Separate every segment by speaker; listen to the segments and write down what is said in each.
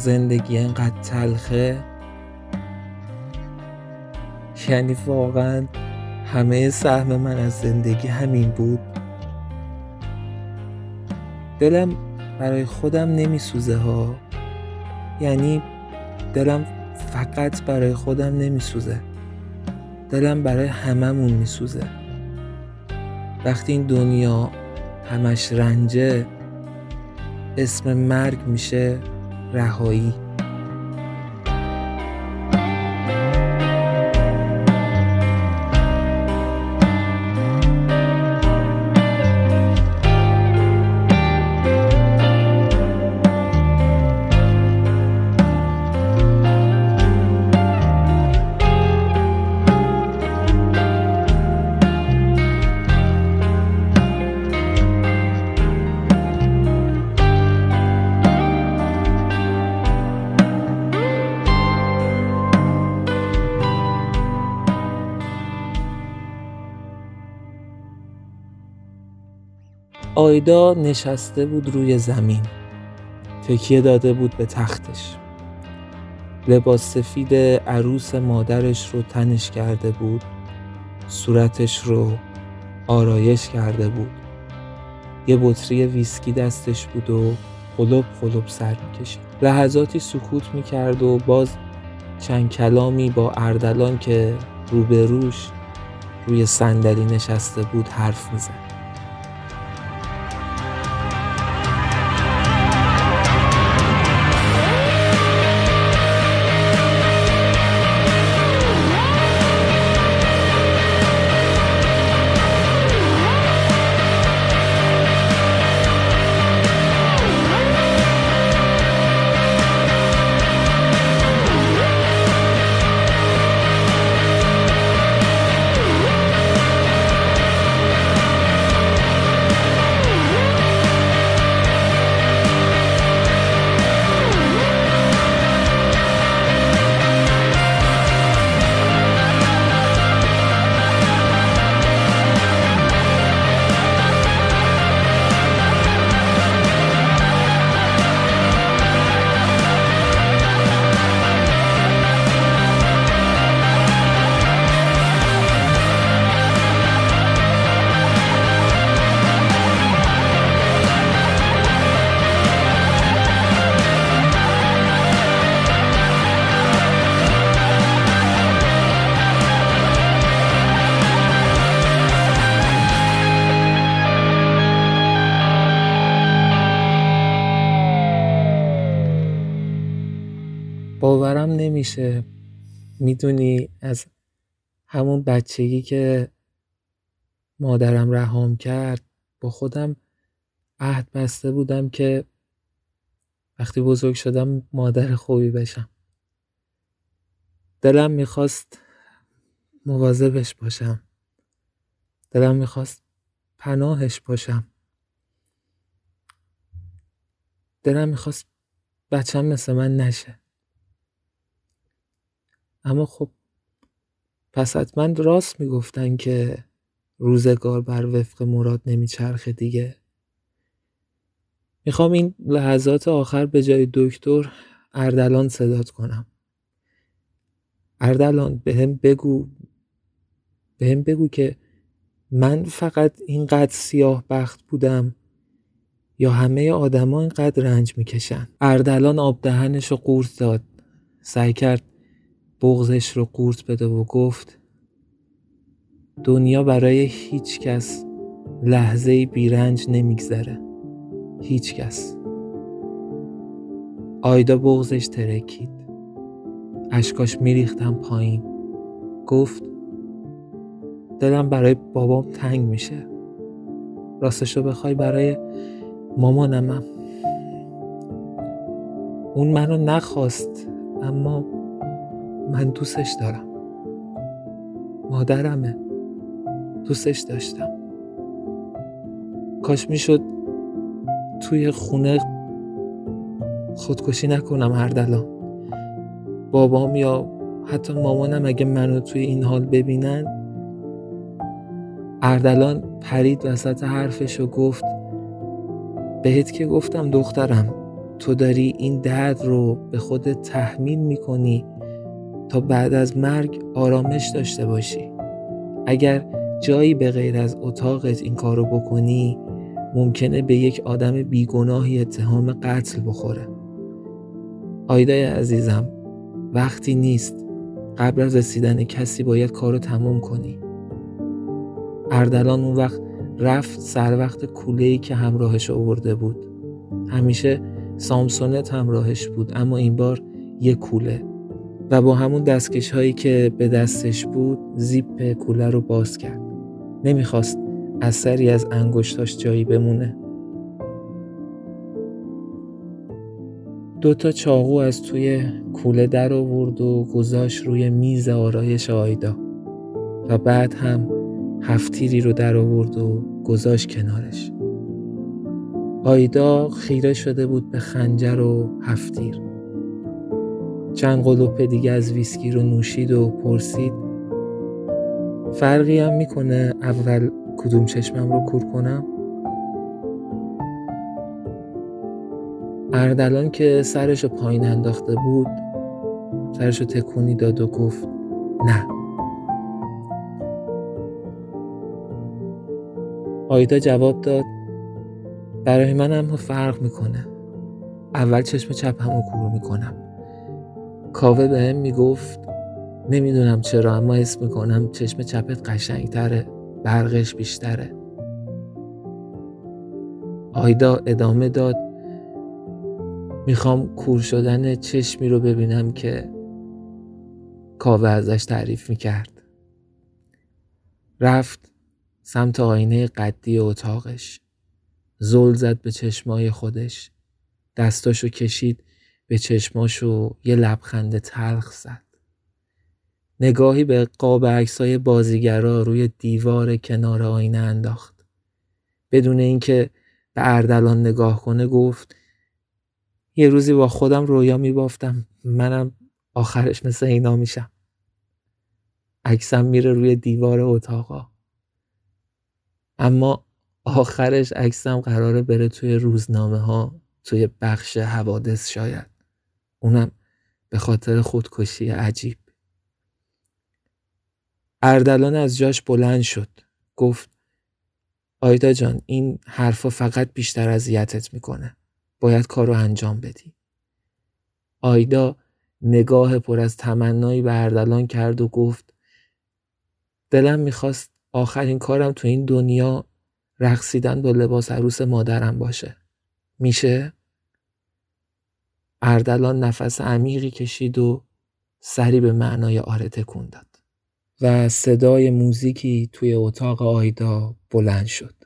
Speaker 1: زندگی انقدر تلخه. یعنی واقعا همه سهم من از زندگی همین بود. دلم برای خودم نمیسوزه ها. یعنی دلم فقط برای خودم نمیسوزه. دلم برای هممون میسوزه. وقتی این دنیا همش رنجه اسم مرگ میشه. رهایی. آیدا نشسته بود روی زمین. تکیه داده بود به تختش. لباس سفید عروس مادرش رو تنش کرده بود. صورتش رو آرایش کرده بود. یه بطری ویسکی دستش بود و قلب قلب سر می‌کشید. لحظاتی سکوت می‌کرد و باز چند کلامی با اردلان که روبروش روی صندلی نشسته بود حرف می‌زد. نمیشه می‌دونی از همون بچگی که مادرم رهام کرد با خودم عهد بسته بودم که وقتی بزرگ شدم مادر خوبی بشم. دلم می‌خواست مواظبش باشم. دلم می‌خواست پناهش باشم. دلم می‌خواست بچم مثل من نشه. اما خب پس حتما راست می‌گفتن که روزگار بر وفق مراد نمیچرخه دیگه. می‌خوام این لحظات آخر به جای دکتر اردلان صدات کنم. اردلان به هم بگو به هم بگو که من فقط اینقدر سیاه بخت بودم یا همه آدما اینقدر رنج می‌کشن. اردلان آب دهنش رو قورت داد. سعی کرد بغزش رو قورت بده و گفت دنیا برای هیچ کس لحظه بیرنج نمیگذره. هیچ کس. آیدا بغزش ترکید. اشکاش میریختم پایین. گفت دلم برای بابام تنگ میشه. راستشو بخوای برای مامانمم. اون منو نخواست اما من دوستش دارم. مادرمه. دوستش داشتم. کاش می‌شد توی خونه خودکشی نکنم هر دلان بابام یا حتی مامانم اگه منو توی این حال ببینن اردلان پرید وسط حرفش و گفت بهت که گفتم دخترم تو داری این درد رو به خودت تحمیل می‌کنی تا بعد از مرگ آرامش داشته باشی. اگر جایی به غیر از اتاقت این کارو بکنی ممکنه به یک آدم بیگناهی اتهام قتل بخوره. آیدای عزیزم وقتی نیست قبل از رسیدن کسی باید کارو تموم کنی. اردلان اون وقت رفت سر وقت کوله ای که همراهش آورده بود. همیشه سامسونت همراهش بود اما این بار یه کوله. و با همون دستکش هایی که به دستش بود زیپ کوله رو باز کرد. نمی‌خواست اثری از انگشتاش جایی بمونه. دوتا چاقو از توی کوله در آورد و گذاشت روی میز آرایش آیدا. و بعد هم هفتیری رو در آورد و گذاشت کنارش. آیدا خیره شده بود به خنجر و هفتیر. چند قلوپ دیگه از ویسکی رو نوشید و پرسید. فرقی هم می‌کنه اول کدوم چشمم رو کور کنم؟ اردلان که سرش پایین انداخته بود سرش تکونی داد و گفت نه. آیدا جواب داد برای من هم فرق می‌کنه. اول چشم چپ همو کور می‌کنم. کاوه به هم می‌گفت نمی‌دونم چرا اما اسم می‌کنم چشم چپت قشنگتره برقش بیشتره. آیدا ادامه داد می‌خوام کور شدن چشمی رو ببینم که کاوه ازش تعریف می‌کرد. رفت سمت آینه قدی اتاقش. زل زد به چشمای خودش. دستاشو کشید. به چشماشو یه لبخند تلخ زد. نگاهی به قاب عکسای بازیگرا روی دیوار کنار آینه انداخت. بدون اینکه به اردلان نگاه کنه گفت یه روزی با خودم رویا میبافتم. منم آخرش مثل اینا میشم. عکسم میره روی دیوار اتاقا. اما آخرش عکسم قراره بره توی روزنامه ها توی بخش حوادث شاید. اونم به خاطر خودکشی عجیب. اردلان از جاش بلند شد. گفت آیدا جان این حرفا فقط بیشتر اذیتت می‌کنه. باید کار رو انجام بدی. آیدا نگاه پر از تمنایی به اردلان کرد و گفت دلم می‌خواست آخرین کارم تو این دنیا رقصیدن با لباس عروس مادرم باشه. میشه؟ اردلان نفس عمیقی کشید و سری به معنای آره تکون داد و صدای موزیکی توی اتاق آیدا بلند شد.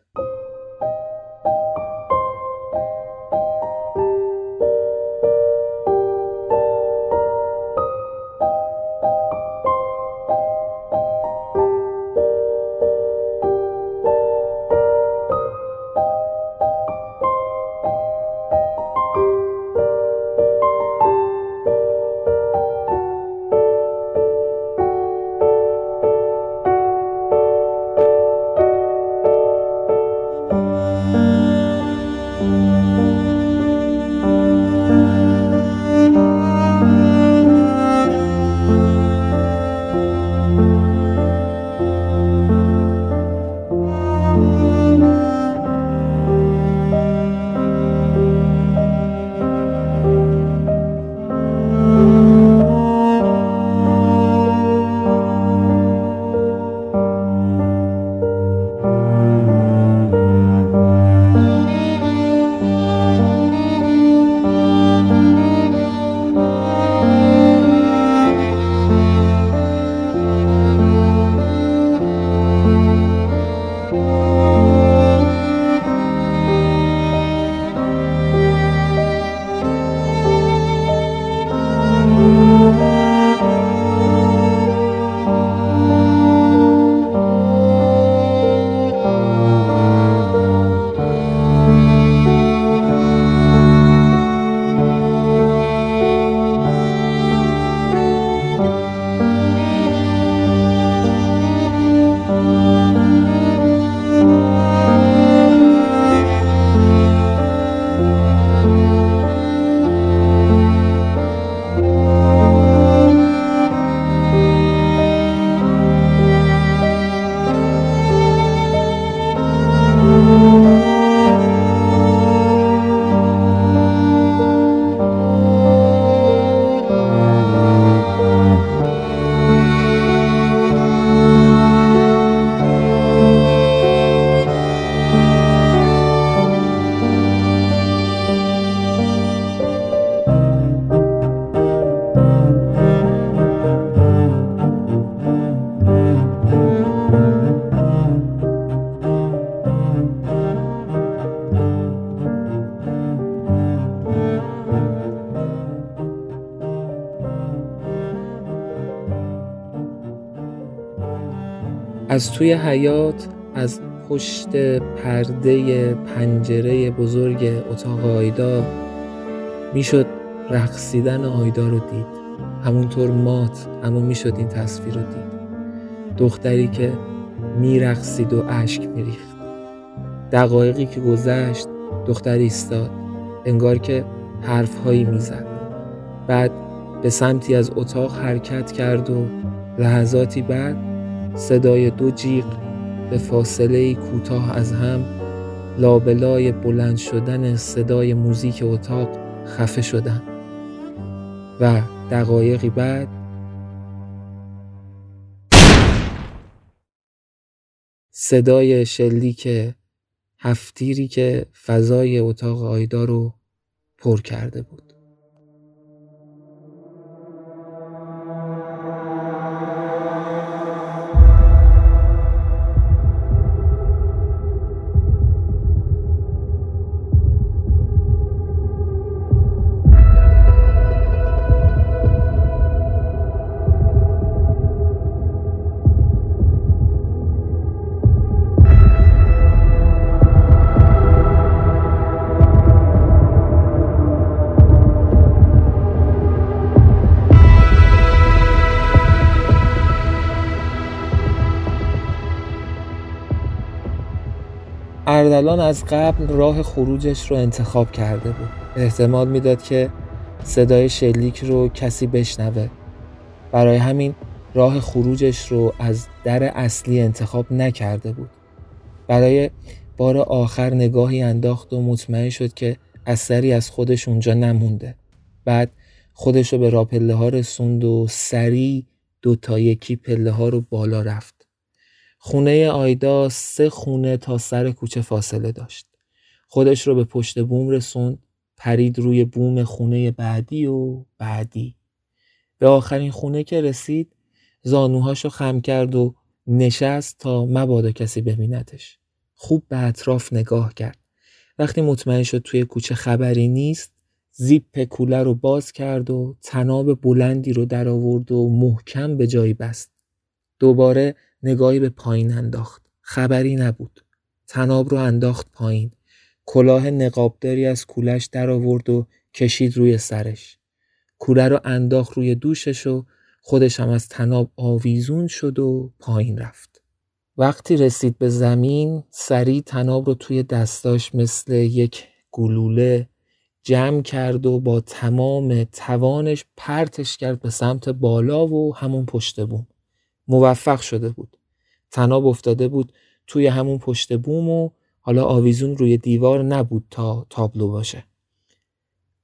Speaker 1: از توی حیات از پشت پرده پنجره بزرگ اتاق آیدا می‌شد رقصیدن آیدا رو دید. همونطور مات اما می‌شد این تصویر رو دید. دختری که میرقصید و اشک میریخت. دقایقی که گذشت دختر ایستاد. انگار که حرفهایی می‌زد. بعد به سمتی از اتاق حرکت کرد و لحظاتی بعد صدای دو جیغ به فاصله کوتاه از هم لابلای بلند شدن صدای موزیک اتاق خفه شدن. و دقایقی بعد صدای شلیک هفتیری که فضای اتاق آیدا رو پر کرده بود. اردلان از قبل راه خروجش رو انتخاب کرده بود. احتمال می‌داد که صدای شلیک رو کسی بشنوه. برای همین راه خروجش رو از در اصلی انتخاب نکرده بود. برای بار آخر نگاهی انداخت و مطمئن شد که اثری از خودش اونجا نمونده. بعد خودش رو به راپله ها رسوند و سریع دو تا یکی پله ها رو بالا رفت. خونه آیدا سه خونه تا سر کوچه فاصله داشت. خودش رو به پشت بوم رسوند پرید روی بوم خونه بعدی و بعدی. به آخرین خونه که رسید زانوهاشو خم کرد و نشست تا مبادا کسی ببیندش. خوب به اطراف نگاه کرد. وقتی مطمئن شد توی کوچه خبری نیست زیپ کوله رو باز کرد و تناب بلندی رو در آورد و محکم به جایی بست. دوباره نگاهی به پایین انداخت. خبری نبود. تناب رو انداخت پایین. کلاه نقابداری از کولش در آورد و کشید روی سرش. کوله رو انداخت روی دوشش و خودش هم از تناب آویزون شد و پایین رفت. وقتی رسید به زمین سریع تناب رو توی دستاش مثل یک گلوله جمع کرد و با تمام توانش پرتش کرد به سمت بالا و همون پشت بوم. موفق شده بود. تناب افتاده بود توی همون پشت بوم و حالا آویزون روی دیوار نبود تا تابلو باشه.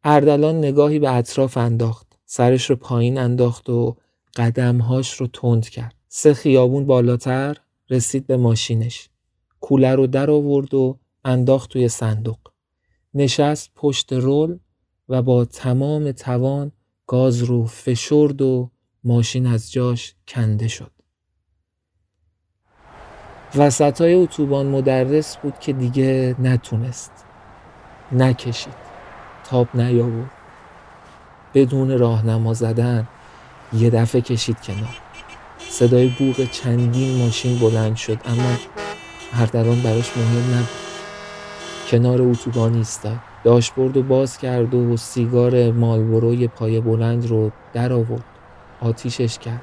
Speaker 1: اردلان نگاهی به اطراف انداخت. سرش رو پایین انداخت و قدمهاش رو تند کرد. سه خیابون بالاتر رسید به ماشینش. کوله رو در آورد و انداخت توی صندوق. نشست پشت رول و با تمام توان گاز رو فشرد و ماشین از جاش کنده شد. وسط های اتوبان مدرس بود که دیگه نتونست. نکشید. تاب نیاورد. بدون راهنما زدن یه دفعه کشید کنار. صدای بوغ چندین ماشین بلند شد اما هردران براش مهم نبود. کنار اتوبان ایستاد. داشبورد و باز کرد و سیگار مالبروی پای بلند رو در آورد. آتیشش کرد.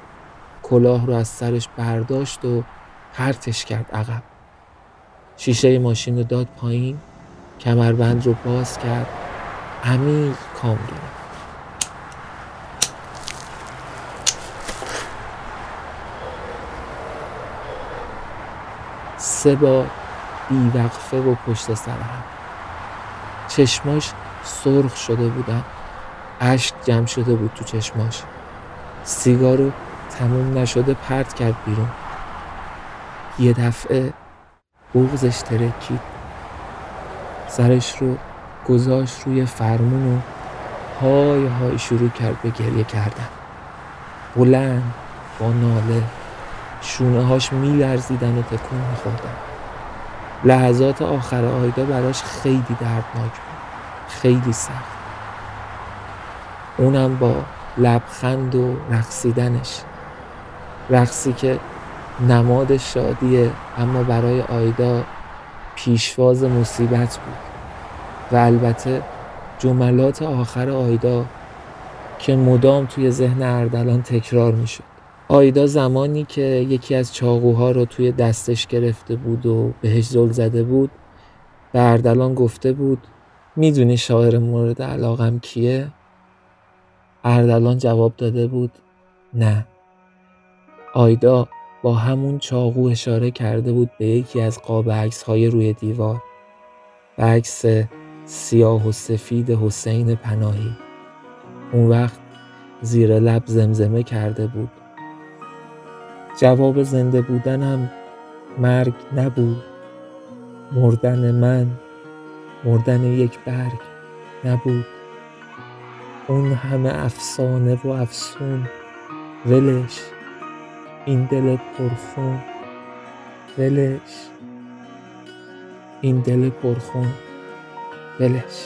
Speaker 1: کلاه رو از سرش برداشت و پرتش کرد عقب. شیشه ماشین رو داد پایین. کمربند رو باز کرد. عمیق کام گرفت. سه بار بیوقفه و پشت سر هم. چشماش سرخ شده بودن. اشک جمع شده بود تو چشماش. سیگارو تموم نشده پرت کرد بیرون. یه دفعه بغزش ترکید. سرش رو گذاشت روی فرمون و های های شروع کرد به گریه کردن. بلند با ناله شونه هاش میلرزیدن و تکون میخوردن. لحظات آخر آیدا براش خیلی دردناک بود. خیلی سخت. اونم با لبخند و رقصیدنش. رقصی که نماد شادیه اما برای آیدا پیشواز مصیبت بود. و البته جملات آخر آیدا که مدام توی ذهن اردلان تکرار می شد آیدا زمانی که یکی از چاقوها رو توی دستش گرفته بود و بهش زل زده بود به اردلان گفته بود می‌دونی شاعر مورد علاقم کیه؟ اردلان جواب داده بود نه. آیدا با همون چاقو اشاره کرده بود به یکی از قاب عکس های روی دیوار. عکس سیاه و سفید حسین پناهی. اون وقت زیر لب زمزمه کرده بود. جواب زنده بودنم مرگ نبود. مردن من مردن یک برگ نبود. اون همه افسانه و افسون. ولش. این دل پرخون. ولش. این دل پرخون. ولش.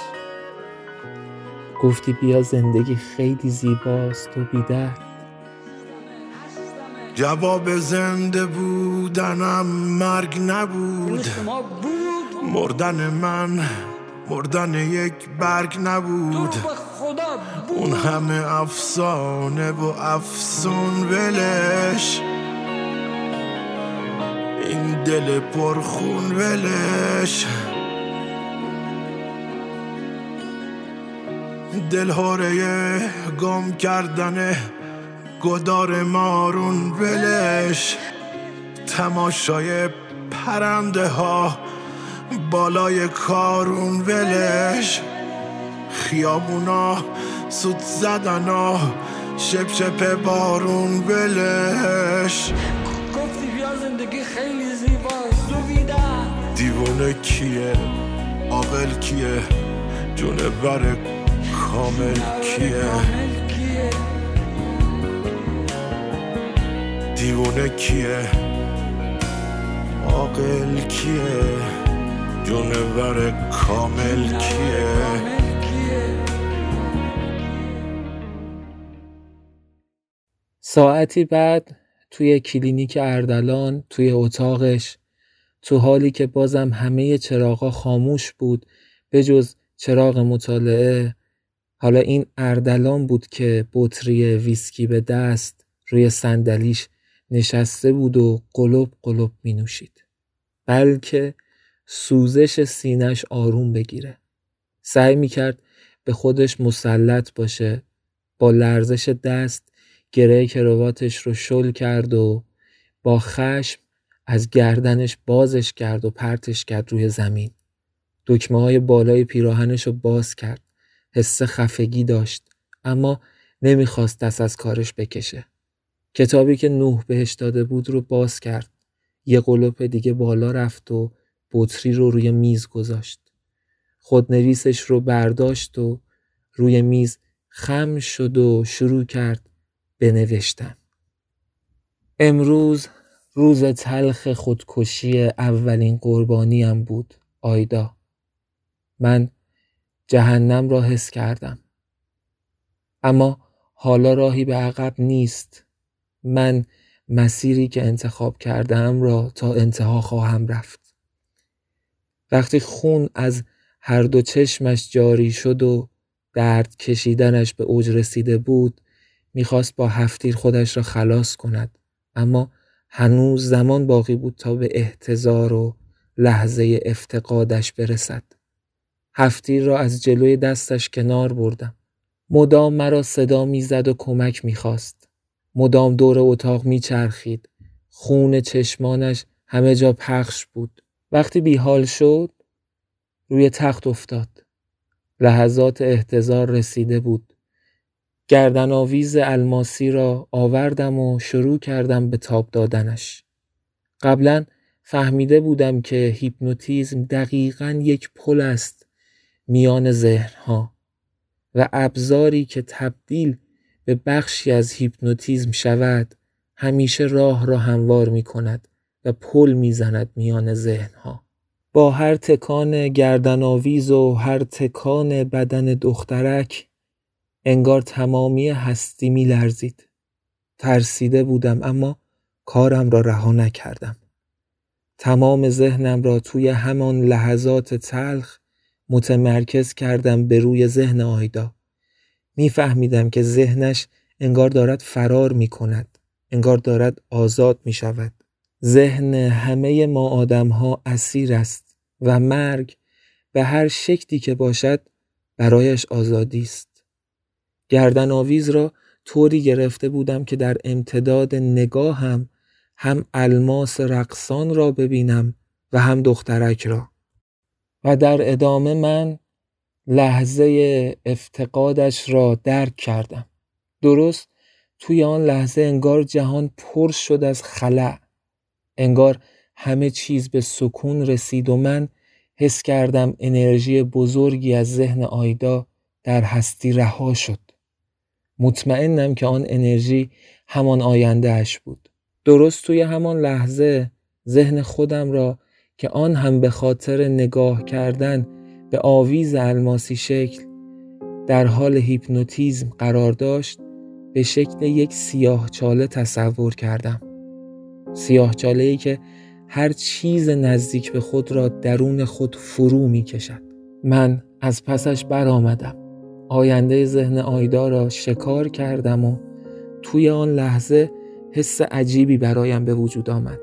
Speaker 1: گفتی بیا زندگی خیلی زیباست و بیدرد.
Speaker 2: جواب زنده بودنم مرگ نبود. مردن من مردن یک برگ نبود. اون همه افسانه و افسون ولش. این دل پرخون ولش. دلهوره گم کردن گدار مارون ولش. تماشای پرنده ها بالای کارون ولش. خیابونا سود زدن ها شپ شپ بارون ولش.
Speaker 3: گفتی بیا زندگی خیلی زیباست دو
Speaker 2: دیوونه کیه؟ عاقل کیه؟ جونه بر کامل کیه؟ دیوونه کیه؟ عاقل کیه؟ جونور کامل کیه؟
Speaker 1: ساعتی بعد توی کلینیک اردلان توی اتاقش تو حالی که بازم همه چراغا خاموش بود به جز چراغ مطالعه حالا این اردلان بود که بطری ویسکی به دست روی صندلیش نشسته بود و قلپ قلپ می نوشید. بلکه سوزش سینش آروم بگیره. سعی می کرد به خودش مسلط باشه. با لرزش دست گره کرواتش رو شل کرد و با خشم از گردنش بازش کرد و پرتش کرد روی زمین. دکمه های بالای پیراهنش رو باز کرد. حس خفگی داشت اما نمی‌خواست دست از کارش بکشه. کتابی که نوح بهش داده بود رو باز کرد. یه قلوپ دیگه بالا رفت و بطری رو روی میز گذاشت. خودنویسش رو برداشت و روی میز خم شد و شروع کرد بنوشتن. امروز روز تلخ خودکشی اولین قربانیم بود آیدا. من جهنم را حس کردم. اما حالا راهی به عقب نیست. من مسیری که انتخاب کردم را تا انتها خواهم رفت. وقتی خون از هر دو چشمش جاری شد و درد کشیدنش به اوج رسیده بود می‌خواست با هفتیر خودش را خلاص کند اما هنوز زمان باقی بود تا به احتضار و لحظه افتقادش برسد. هفتیر را از جلوی دستش کنار بردم. مدام مرا صدا می‌زد و کمک می‌خواست. مدام دور اتاق میچرخید. خون چشمانش همه جا پخش بود. وقتی بیحال شد روی تخت افتاد. لحظات احتضار رسیده بود. گردن آویز الماسی را آوردم و شروع کردم به تاب دادنش. قبلا فهمیده بودم که هیپنوتیزم دقیقا یک پل است میان ذهنها و ابزاری که تبدیل به بخشی از هیپنوتیزم شود همیشه راه را هموار می کند و پل می‌زند میان ذهنها با هر تکان گردن آویز و هر تکان بدن دخترک انگار تمامی هستی می لرزید. ترسیده بودم اما کارم را رها نکردم. تمام ذهنم را توی همان لحظات تلخ متمرکز کردم به روی ذهن آیدا. میفهمیدم که ذهنش انگار دارد فرار می کند انگار دارد آزاد می شود ذهن همه ما آدم ها اسیر است و مرگ به هر شکلی که باشد برایش آزادی است. گردن آویز را طوری گرفته بودم که در امتداد نگاهم هم الماس رقصان را ببینم و هم دخترک را. و در ادامه من لحظه افتقادش را درک کردم. درست توی آن لحظه انگار جهان پر شد از خلع. انگار همه چیز به سکون رسید و من حس کردم انرژی بزرگی از ذهن آیدا در هستی رها شد. مطمئنم که آن انرژی همان آینده اش بود. درست توی همان لحظه ذهن خودم را که آن هم به خاطر نگاه کردن به آویز الماسی شکل در حال هیپنوتیزم قرار داشت به شکل یک سیاه چاله تصور کردم. سیاه چاله ای که هر چیز نزدیک به خود را درون خود فرو می کشد من از پسش برآمدم. آینده ذهن آیدا را شکار کردم و توی آن لحظه حس عجیبی برایم به وجود آمد.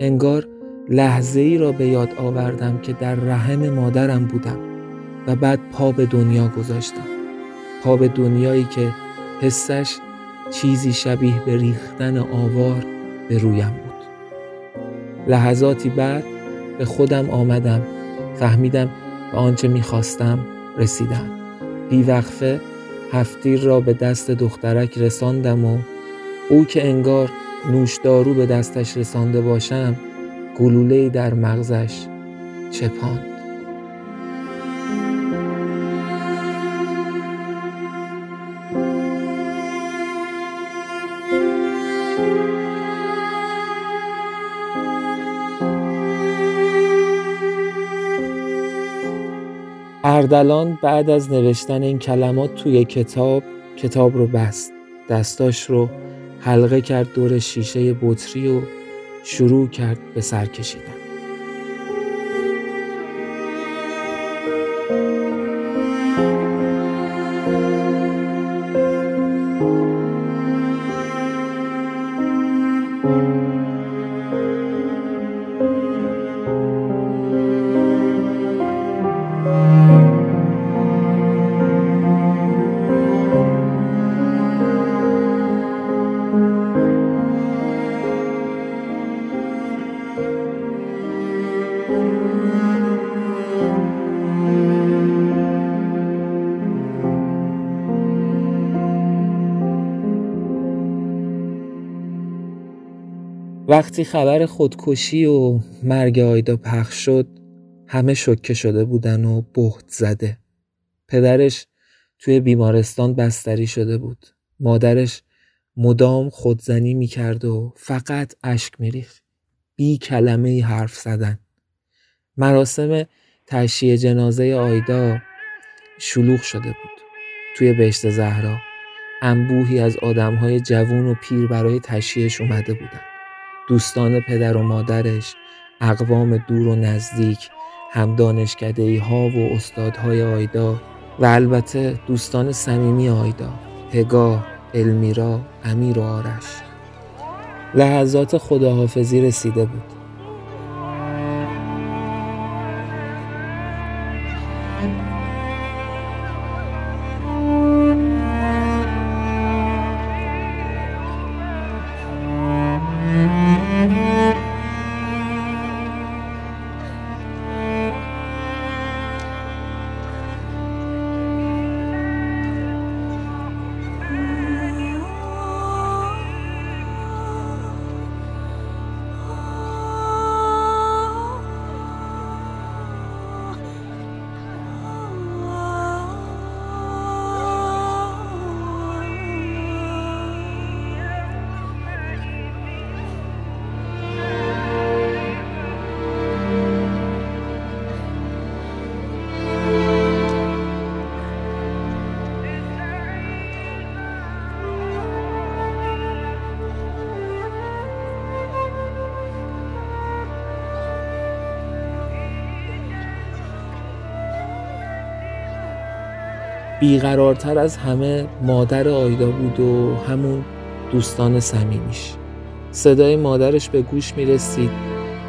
Speaker 1: انگار لحظه ای را به یاد آوردم که در رحم مادرم بودم و بعد پا به دنیا گذاشتم. پا به دنیایی که حسش چیزی شبیه به ریختن آوار به رویم بود. لحظاتی بعد به خودم آمدم فهمیدم به آنچه می‌خواستم رسیدم بیوقفه هفتیر را به دست دخترک رساندم و او که انگار نوشدارو به دستش رسانده باشم گلوله در مغزش چپاند. اردلان بعد از نوشتن این کلمات توی کتاب کتاب رو بست. دستاش رو حلقه کرد دور شیشه بطری و شروع کرد به سر کشیدن. وقتی خبر خودکشی و مرگ آیدا پخش شد همه شکه شده بودن و بهت زده. پدرش توی بیمارستان بستری شده بود. مادرش مدام خودزنی می‌کرد و فقط اشک میریخت. بی کلمه ای حرف زدن. مراسم تشییع جنازه آیدا شلوغ شده بود. توی بهشت زهرا انبوهی از آدمهای جوون و پیر برای تشییعش اومده بودن. دوستان پدر و مادرش اقوام دور و نزدیک هم دانشکده ها و استادهای آیدا و البته دوستان صمیمی آیدا پگاه المیرا امیر و آرش. لحظات خداحافظی رسیده بود. بیقرارتر از همه مادر آیدا بود و همون دوستان صمیمیش. صدای مادرش به گوش می رسید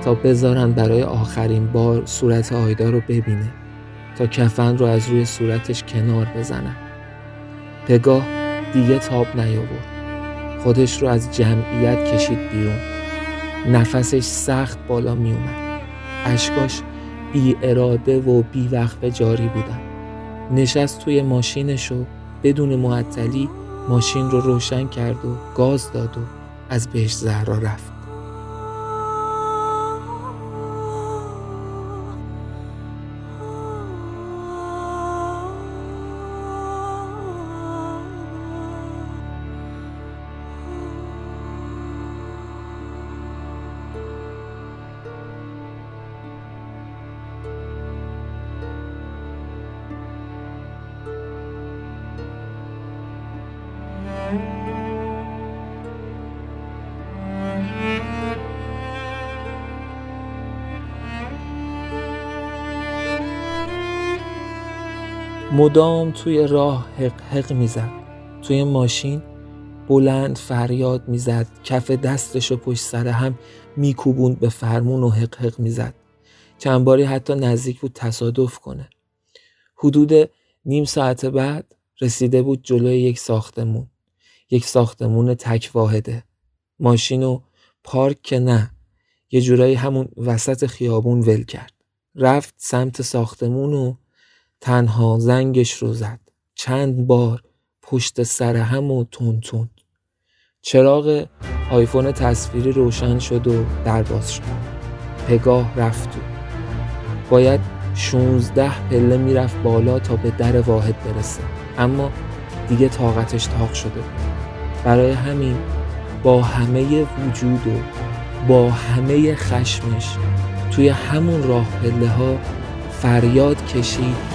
Speaker 1: تا بذارن برای آخرین بار صورت آیدا رو ببینه تا کفن رو از روی صورتش کنار بزنن پگاه دیگه تاب نیاورد. خودش رو از جمعیت کشید بیرون. نفسش سخت بالا می اومد اشکاش بی اراده و بی وقفه جاری بودن. نشست توی ماشینش و بدون معطلی ماشین رو روشن کرد و گاز داد و از بهش زهرا رفت. مدام توی راه حق حق می‌زد. توی ماشین بلند فریاد می‌زد کف دستش و پشت سر هم میکوبوند به فرمون و حق حق می‌زد. چند باری حتی نزدیک بود تصادف کنه. حدود نیم ساعت بعد رسیده بود جلوی یک ساختمون. یک ساختمون تک واحده. ماشین و پارک که نه یه جورایی همون وسط خیابون ول کرد. رفت سمت ساختمون و تنها زنگش رو زد. چند بار پشت سر هم و تون تون. چراغ آیفون تصویری روشن شد و در باز شد. پگاه رفت تو باید 16 پله می‌رفت بالا تا به در واحد برسه. اما دیگه طاقتش تاق شده برای همین با همه وجود و با همه خشمش توی همون راه پله ها فریاد کشید.